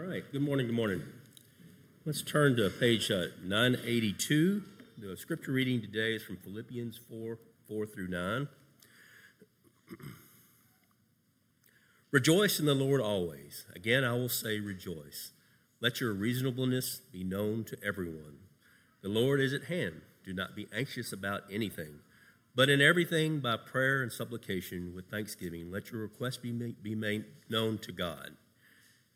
right. Good morning. Good morning. Let's turn to page uh, 982. The scripture reading today is from Philippians 4 4 through 9. rejoice in the Lord always. Again, I will say, rejoice. Let your reasonableness be known to everyone. The Lord is at hand. Do not be anxious about anything, but in everything, by prayer and supplication, with thanksgiving, let your request be be made known to God.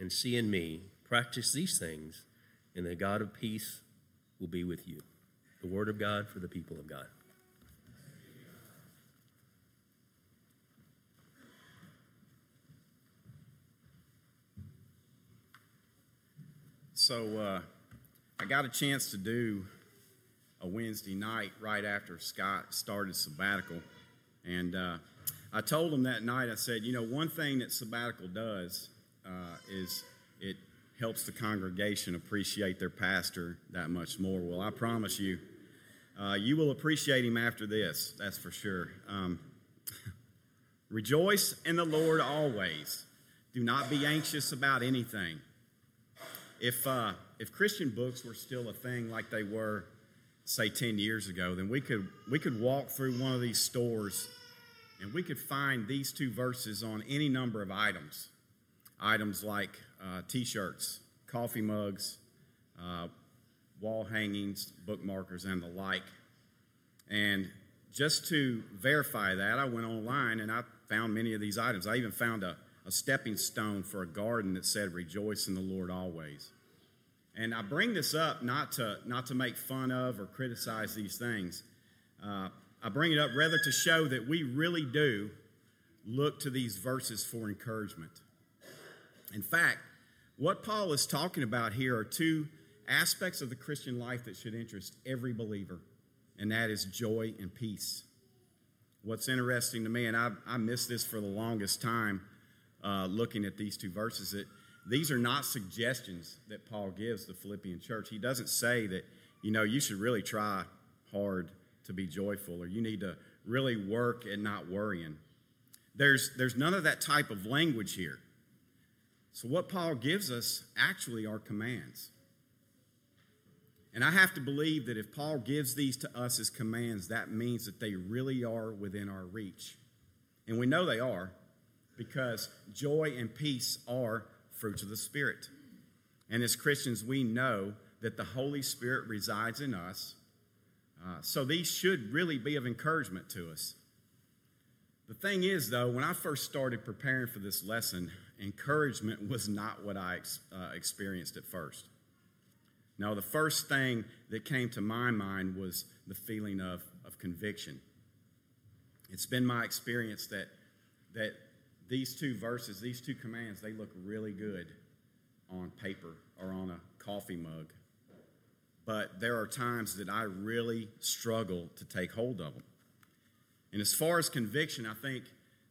and see in me, practice these things, and the God of peace will be with you. The word of God for the people of God. So uh, I got a chance to do a Wednesday night right after Scott started sabbatical. And uh, I told him that night, I said, you know, one thing that sabbatical does is it helps the congregation appreciate their pastor that much more. Well, I promise you, uh, you will appreciate him after this, that's for sure. Um, Rejoice in the Lord always. Do not be anxious about anything. If, uh, if Christian books were still a thing like they were, say, 10 years ago, then we could, we could walk through one of these stores and we could find these two verses on any number of items. Items like uh, t shirts, coffee mugs, uh, wall hangings, bookmarkers, and the like. And just to verify that, I went online and I found many of these items. I even found a a stepping stone for a garden that said, Rejoice in the Lord always. And I bring this up not to, not to make fun of or criticize these things. Uh, I bring it up rather to show that we really do look to these verses for encouragement. In fact, what Paul is talking about here are two aspects of the Christian life that should interest every believer, and that is joy and peace. What's interesting to me, and I, I missed this for the longest time, uh, looking at these two verses that these are not suggestions that Paul gives the Philippian church. He doesn't say that, you know, you should really try hard to be joyful or you need to really work at not worrying. There's, there's none of that type of language here. So, what Paul gives us actually are commands. And I have to believe that if Paul gives these to us as commands, that means that they really are within our reach. And we know they are because joy and peace are fruits of the Spirit. And as Christians, we know that the Holy Spirit resides in us. Uh, so these should really be of encouragement to us. The thing is, though, when I first started preparing for this lesson, encouragement was not what I uh, experienced at first. Now, the first thing that came to my mind was the feeling of, of conviction. It's been my experience that, that these two verses, these two commands, they look really good on paper or on a coffee mug. But there are times that I really struggle to take hold of them. And as far as conviction, I think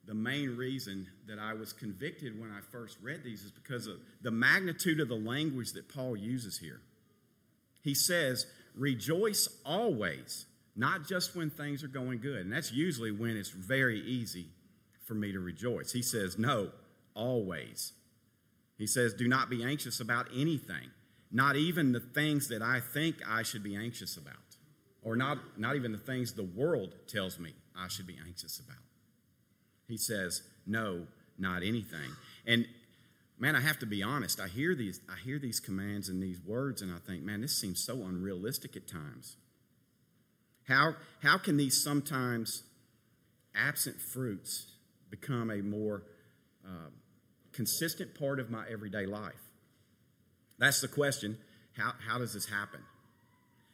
the main reason that I was convicted when I first read these is because of the magnitude of the language that Paul uses here. He says, Rejoice always, not just when things are going good. And that's usually when it's very easy for me to rejoice. He says, No, always. He says, Do not be anxious about anything, not even the things that I think I should be anxious about, or not, not even the things the world tells me I should be anxious about. He says, No, not anything. And man, I have to be honest. I hear these, I hear these commands and these words, and I think, man, this seems so unrealistic at times. How, how can these sometimes absent fruits become a more uh, consistent part of my everyday life? That's the question. How, how does this happen?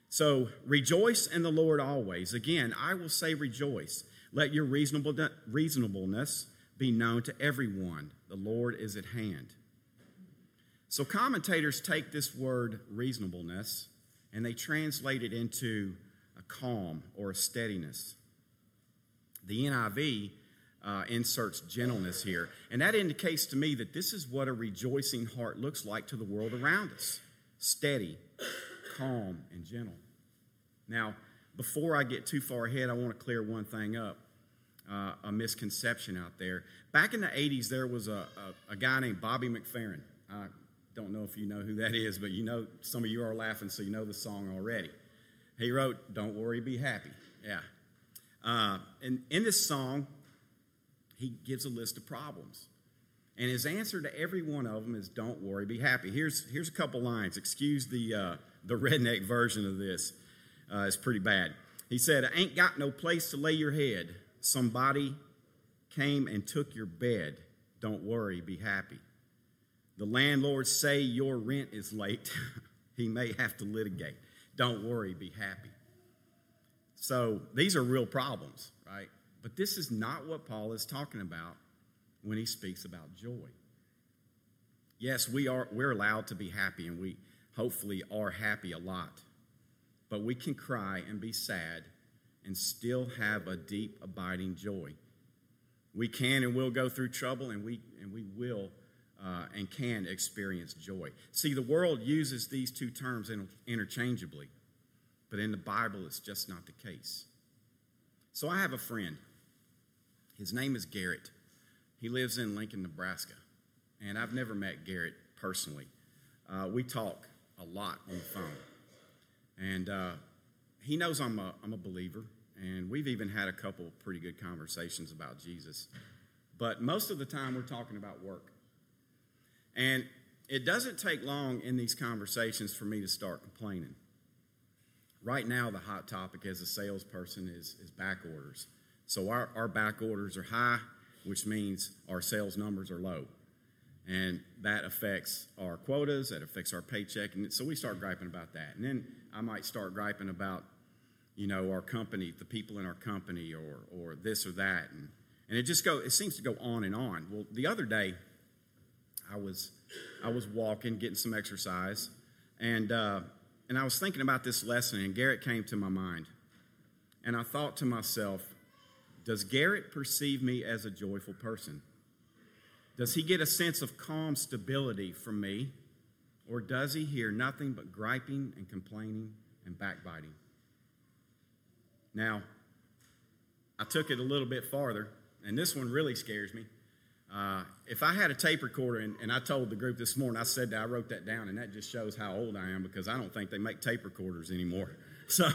So, rejoice in the Lord always. Again, I will say rejoice. Let your reasonableness be known to everyone. The Lord is at hand. So commentators take this word reasonableness and they translate it into a calm or a steadiness. The NIV uh, inserts gentleness here, and that indicates to me that this is what a rejoicing heart looks like to the world around us steady, calm, and gentle. Now, before I get too far ahead, I want to clear one thing up. Uh, a misconception out there. Back in the 80s, there was a, a, a guy named Bobby McFerrin. I don't know if you know who that is, but you know, some of you are laughing, so you know the song already. He wrote, Don't Worry, Be Happy. Yeah. Uh, and in this song, he gives a list of problems. And his answer to every one of them is, Don't worry, be happy. Here's, here's a couple lines. Excuse the, uh, the redneck version of this, uh, it's pretty bad. He said, I ain't got no place to lay your head. Somebody came and took your bed. Don't worry, be happy. The landlord say your rent is late. he may have to litigate. Don't worry, be happy. So these are real problems, right? But this is not what Paul is talking about when he speaks about joy. Yes, we are we're allowed to be happy and we hopefully are happy a lot. But we can cry and be sad and still have a deep abiding joy. We can and will go through trouble and we and we will uh, and can experience joy. See, the world uses these two terms interchangeably, but in the Bible, it's just not the case. So I have a friend. His name is Garrett. He lives in Lincoln, Nebraska, and I've never met Garrett personally. Uh, we talk a lot on the phone, and uh, he knows I'm a, I'm a believer, and we've even had a couple pretty good conversations about Jesus. But most of the time, we're talking about work. And it doesn't take long in these conversations for me to start complaining. Right now, the hot topic as a salesperson is, is back orders. So our, our back orders are high, which means our sales numbers are low. And that affects our quotas, that affects our paycheck. And so we start griping about that. And then I might start griping about, you know, our company, the people in our company, or, or this or that. And, and it just go, it seems to go on and on. Well, the other day, I was, I was walking, getting some exercise, and, uh, and I was thinking about this lesson, and Garrett came to my mind. And I thought to myself, does Garrett perceive me as a joyful person? Does he get a sense of calm stability from me? Or does he hear nothing but griping and complaining and backbiting? Now, I took it a little bit farther, and this one really scares me. Uh, if I had a tape recorder, and, and, I told the group this morning, I said that I wrote that down, and that just shows how old I am because I don't think they make tape recorders anymore. So,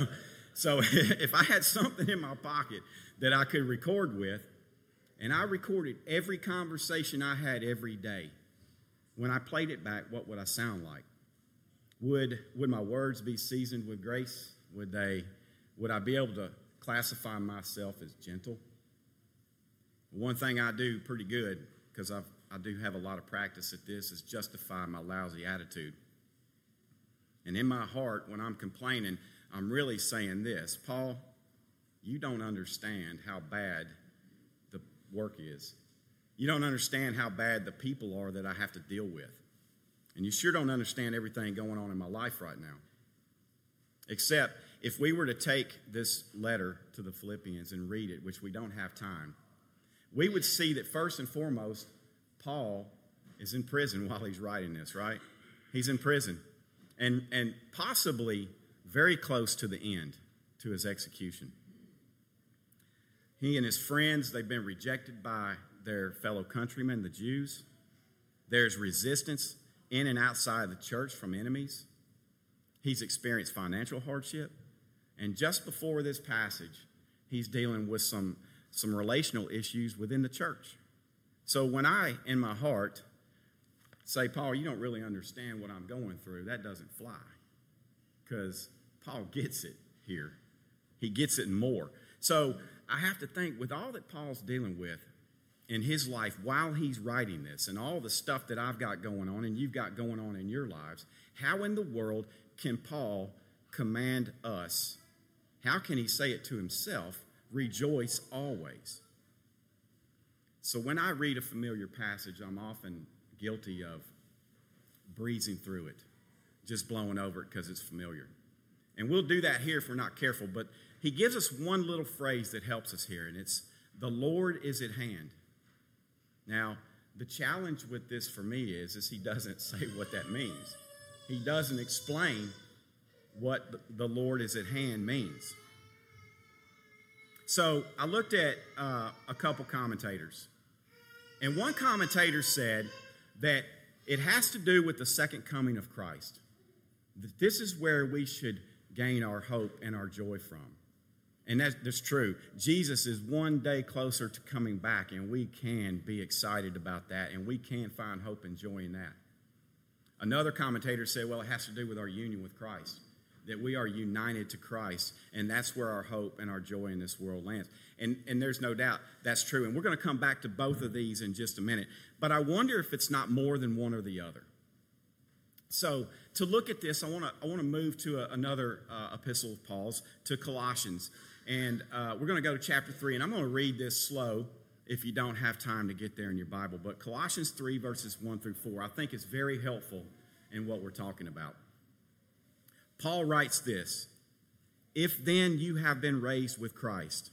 so if I had something in my pocket that I could record with, and I recorded every conversation I had every day, when I played it back, what would I sound like? Would, would my words be seasoned with grace? Would they, would I be able to classify myself as gentle? One thing I do pretty good, because I do have a lot of practice at this, is justify my lousy attitude. And in my heart, when I'm complaining, I'm really saying this Paul, you don't understand how bad work is. You don't understand how bad the people are that I have to deal with. And you sure don't understand everything going on in my life right now. Except if we were to take this letter to the Philippians and read it, which we don't have time we would see that first and foremost, Paul is in prison while he's writing this, right? He's in prison and, and possibly very close to the end, to his execution. He and his friends, they've been rejected by their fellow countrymen, the Jews. There's resistance in and outside the church from enemies. He's experienced financial hardship. And just before this passage, he's dealing with some some relational issues within the church. So when I, in my heart, say, Paul, you don't really understand what I'm going through, that doesn't fly. Because Paul gets it here, he gets it more. So I have to think with all that Paul's dealing with in his life while he's writing this and all the stuff that I've got going on and you've got going on in your lives, how in the world can Paul command us? How can he say it to himself rejoice always. So when I read a familiar passage, I'm often guilty of breezing through it, just blowing over it because it's familiar. And we'll do that here if we're not careful, but he gives us one little phrase that helps us here, and it's the Lord is at hand. Now, the challenge with this for me is, is he doesn't say what that means. He doesn't explain what the Lord is at hand means. So I looked at uh, a couple commentators, and one commentator said that it has to do with the second coming of Christ. That this is where we should gain our hope and our joy from. And that, that's true. Jesus is one day closer to coming back, and we can be excited about that, and we can find hope and joy in that. Another commentator said, well, it has to do with our union with Christ, that we are united to Christ, and that's where our hope and our joy in this world lands. And, and there's no doubt that's true. And we're going to come back to both of these in just a minute. But I wonder if it's not more than one or the other. So, to look at this, I want to I want to move to a, another uh, epistle of Paul's, to Colossians. And uh, we're going to go to chapter 3, and I'm going to read this slow if you don't have time to get there in your Bible. But Colossians 3, verses 1 through 4, I think is very helpful in what we're talking about. Paul writes this If then you have been raised with Christ,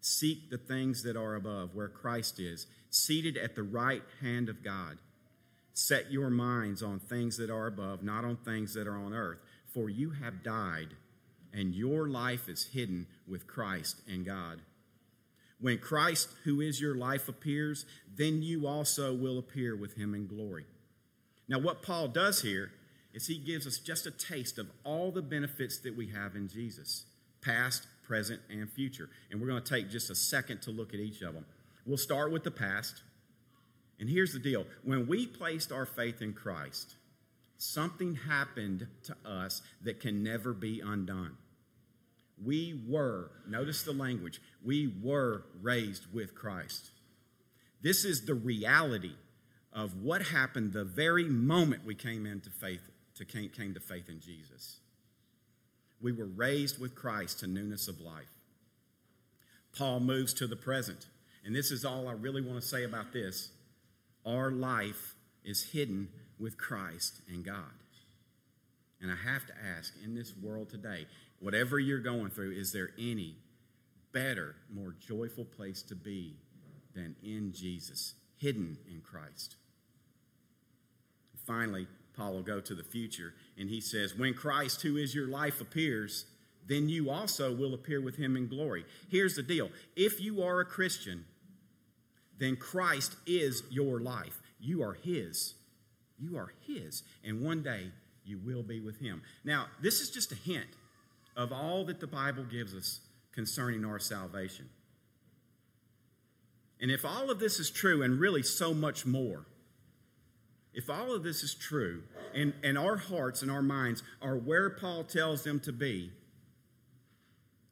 seek the things that are above, where Christ is, seated at the right hand of God. Set your minds on things that are above, not on things that are on earth, for you have died and your life is hidden with Christ and God. When Christ, who is your life, appears, then you also will appear with him in glory. Now, what Paul does here is he gives us just a taste of all the benefits that we have in Jesus past, present, and future. And we're going to take just a second to look at each of them. We'll start with the past. And here's the deal when we placed our faith in Christ, something happened to us that can never be undone. We were, notice the language, we were raised with Christ. This is the reality of what happened the very moment we came into faith, to came, came to faith in Jesus. We were raised with Christ to newness of life. Paul moves to the present. And this is all I really want to say about this. Our life is hidden with Christ and God. And I have to ask in this world today, whatever you're going through, is there any better, more joyful place to be than in Jesus, hidden in Christ? Finally, Paul will go to the future and he says, When Christ, who is your life, appears, then you also will appear with him in glory. Here's the deal if you are a Christian, then Christ is your life. You are his. You are his. And one day you will be with him. Now, this is just a hint of all that the Bible gives us concerning our salvation. And if all of this is true, and really so much more, if all of this is true, and, and our hearts and our minds are where Paul tells them to be,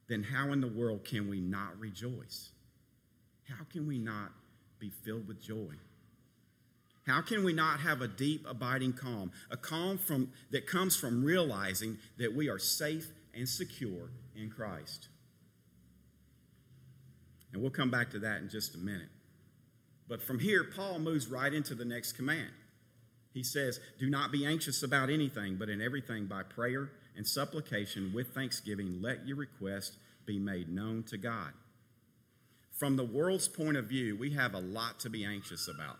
then how in the world can we not rejoice? How can we not be filled with joy? How can we not have a deep, abiding calm? A calm from, that comes from realizing that we are safe and secure in Christ. And we'll come back to that in just a minute. But from here, Paul moves right into the next command. He says, Do not be anxious about anything, but in everything by prayer and supplication with thanksgiving, let your request be made known to God. From the world's point of view, we have a lot to be anxious about.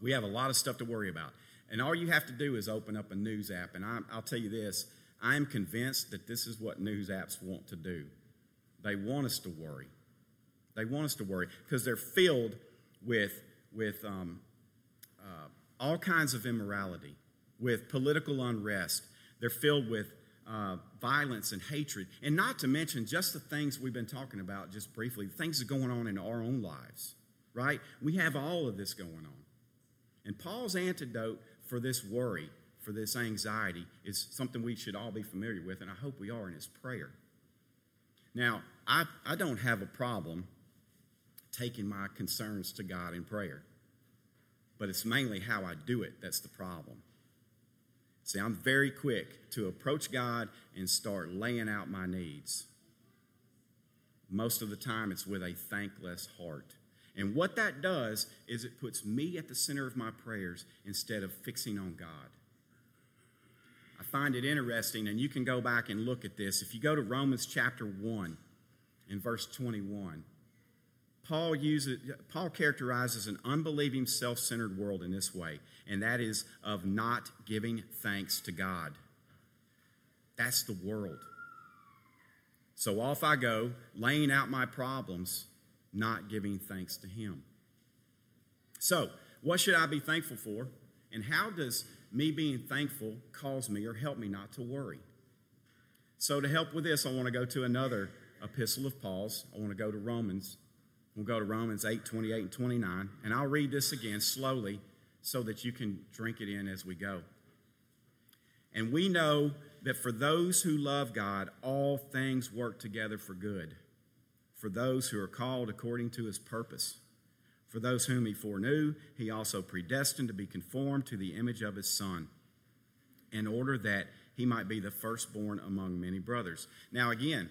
We have a lot of stuff to worry about. And all you have to do is open up a news app. And I, will tell you this I am convinced that this is what news apps want to do. They want us to worry. They want us to worry because they're filled with, with um, uh, all kinds of immorality, with political unrest. They're filled with uh, violence and hatred, and not to mention just the things we've been talking about just briefly, things that are going on in our own lives, right? We have all of this going on. And Paul's antidote for this worry for this anxiety is something we should all be familiar with, and I hope we are, and it's prayer. Now, I, I don't have a problem taking my concerns to God in prayer, but it's mainly how I do it that's the problem. See, I'm very quick to approach God and start laying out my needs. Most of the time, it's with a thankless heart. And what that does is it puts me at the center of my prayers instead of fixing on God. Find it interesting, and you can go back and look at this. If you go to Romans chapter 1 in verse 21, Paul uses Paul characterizes an unbelieving self-centered world in this way, and that is of not giving thanks to God. That's the world. So off I go, laying out my problems, not giving thanks to him. So, what should I be thankful for? And how does me being thankful cause me or help me not to worry? So, to help with this, I want to go to another epistle of Paul's. I want to go to Romans We'll go to Romans 8 28 and 29, and I'll read this again slowly so that you can drink it in as we go. And we know that for those who love God, all things work together for good, for those who are called according to his purpose. For those whom he foreknew, he also predestined to be conformed to the image of his Son, in order that he might be the firstborn among many brothers. Now, again,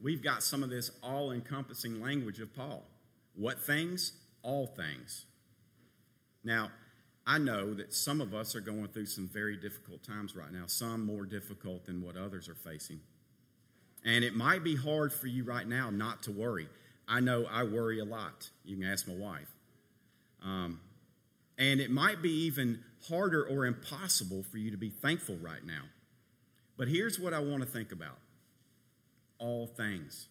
we've got some of this all encompassing language of Paul. What things? All things. Now, I know that some of us are going through some very difficult times right now, some more difficult than what others are facing. And it might be hard for you right now not to worry. I know I worry a lot. You can ask my wife. Um, and it might be even harder or impossible for you to be thankful right now. But here's what I want to think about all things.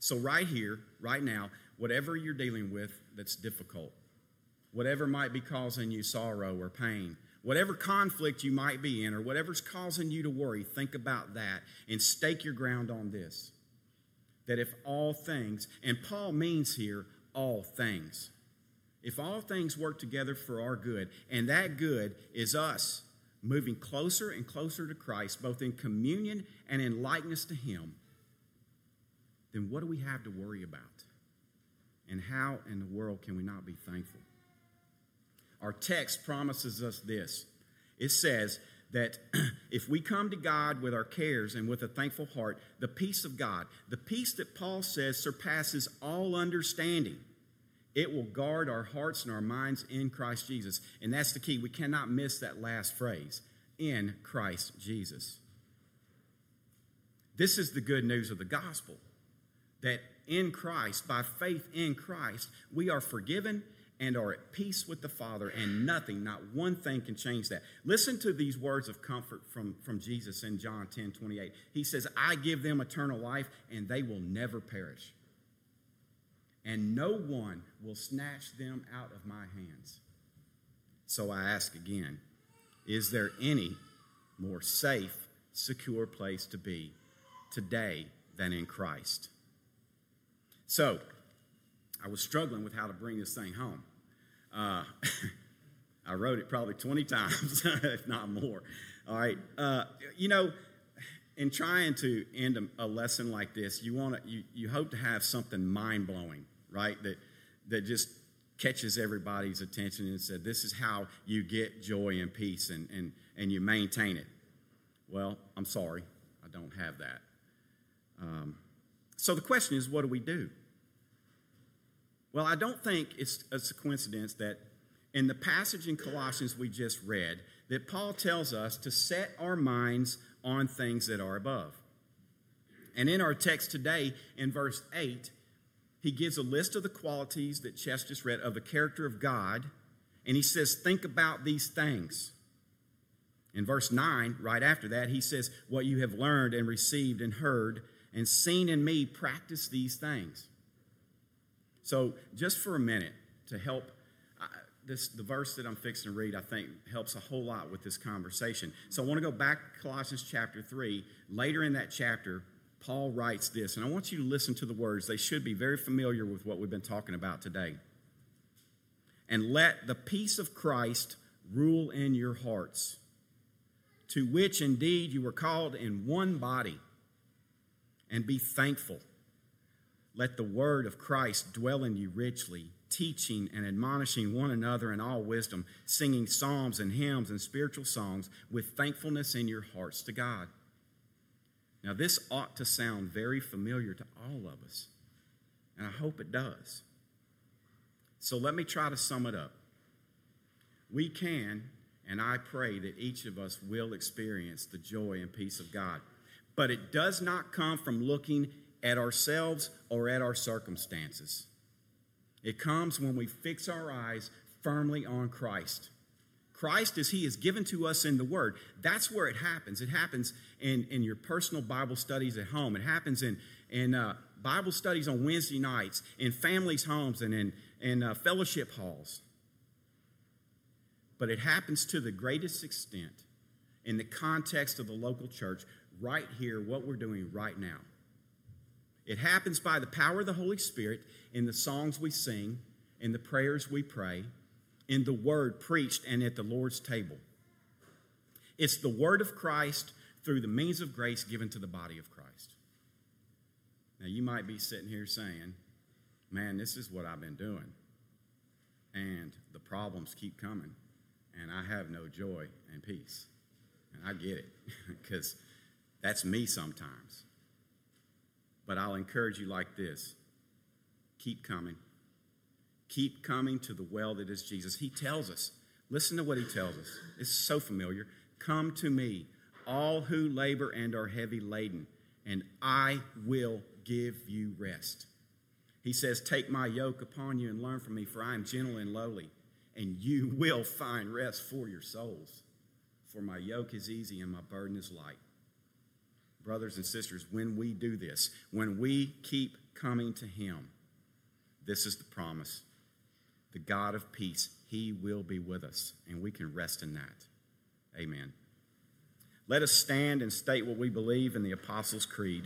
So, right here, right now, whatever you're dealing with that's difficult, whatever might be causing you sorrow or pain, whatever conflict you might be in, or whatever's causing you to worry, think about that and stake your ground on this. That if all things, and Paul means here all things, if all things work together for our good, and that good is us moving closer and closer to Christ, both in communion and in likeness to Him, then what do we have to worry about? And how in the world can we not be thankful? Our text promises us this it says that if we come to God with our cares and with a thankful heart, the peace of God, the peace that Paul says surpasses all understanding, it will guard our hearts and our minds in Christ Jesus. And that's the key. We cannot miss that last phrase in Christ Jesus. This is the good news of the gospel that in Christ, by faith in Christ, we are forgiven and are at peace with the Father, and nothing, not one thing can change that. Listen to these words of comfort from, from Jesus in John 10 28. He says, I give them eternal life, and they will never perish. And no one will snatch them out of my hands. So I ask again Is there any more safe, secure place to be today than in Christ? So, I was struggling with how to bring this thing home. Uh, I wrote it probably 20 times, if not more. All right. Uh, you know, in trying to end a, a lesson like this, you want to, you, you hope to have something mind blowing, right? That, that just catches everybody's attention and said, this is how you get joy and peace and, and, and you maintain it. Well, I'm sorry, I don't have that. Um, so the question is, what do we do? Well, I don't think it's a coincidence that in the passage in Colossians we just read, that Paul tells us to set our minds on things that are above. And in our text today, in verse 8, he gives a list of the qualities that Chess just read of the character of God, and he says, Think about these things. In verse 9, right after that, he says, What you have learned and received and heard and seen in me, practice these things. So, just for a minute to help, this, the verse that I'm fixing to read, I think, helps a whole lot with this conversation. So, I want to go back to Colossians chapter 3. Later in that chapter, Paul writes this, and I want you to listen to the words. They should be very familiar with what we've been talking about today. And let the peace of Christ rule in your hearts, to which indeed you were called in one body, and be thankful. Let the word of Christ dwell in you richly, teaching and admonishing one another in all wisdom, singing psalms and hymns and spiritual songs with thankfulness in your hearts to God. Now, this ought to sound very familiar to all of us, and I hope it does. So let me try to sum it up. We can, and I pray that each of us will experience the joy and peace of God. But it does not come from looking at ourselves or at our circumstances. It comes when we fix our eyes firmly on Christ. Christ as He is given to us in the Word. That's where it happens. It happens in, in your personal Bible studies at home. It happens in, in uh, Bible studies on Wednesday nights, in families' homes, and in, in uh, fellowship halls. But it happens to the greatest extent in the context of the local church, right here, what we're doing right now. It happens by the power of the Holy Spirit in the songs we sing, in the prayers we pray, in the word preached, and at the Lord's table. It's the word of Christ through the means of grace given to the body of Christ. Now, you might be sitting here saying, Man, this is what I've been doing. And the problems keep coming, and I have no joy and peace. And I get it, because that's me sometimes. But I'll encourage you like this keep coming. Keep coming to the well that is Jesus. He tells us, listen to what he tells us. It's so familiar. Come to me, all who labor and are heavy laden, and I will give you rest. He says, Take my yoke upon you and learn from me, for I am gentle and lowly, and you will find rest for your souls. For my yoke is easy and my burden is light brothers and sisters, when we do this, when we keep coming to Him, this is the promise. The God of peace, He will be with us, and we can rest in that. Amen. Let us stand and state what we believe in the Apostles' Creed.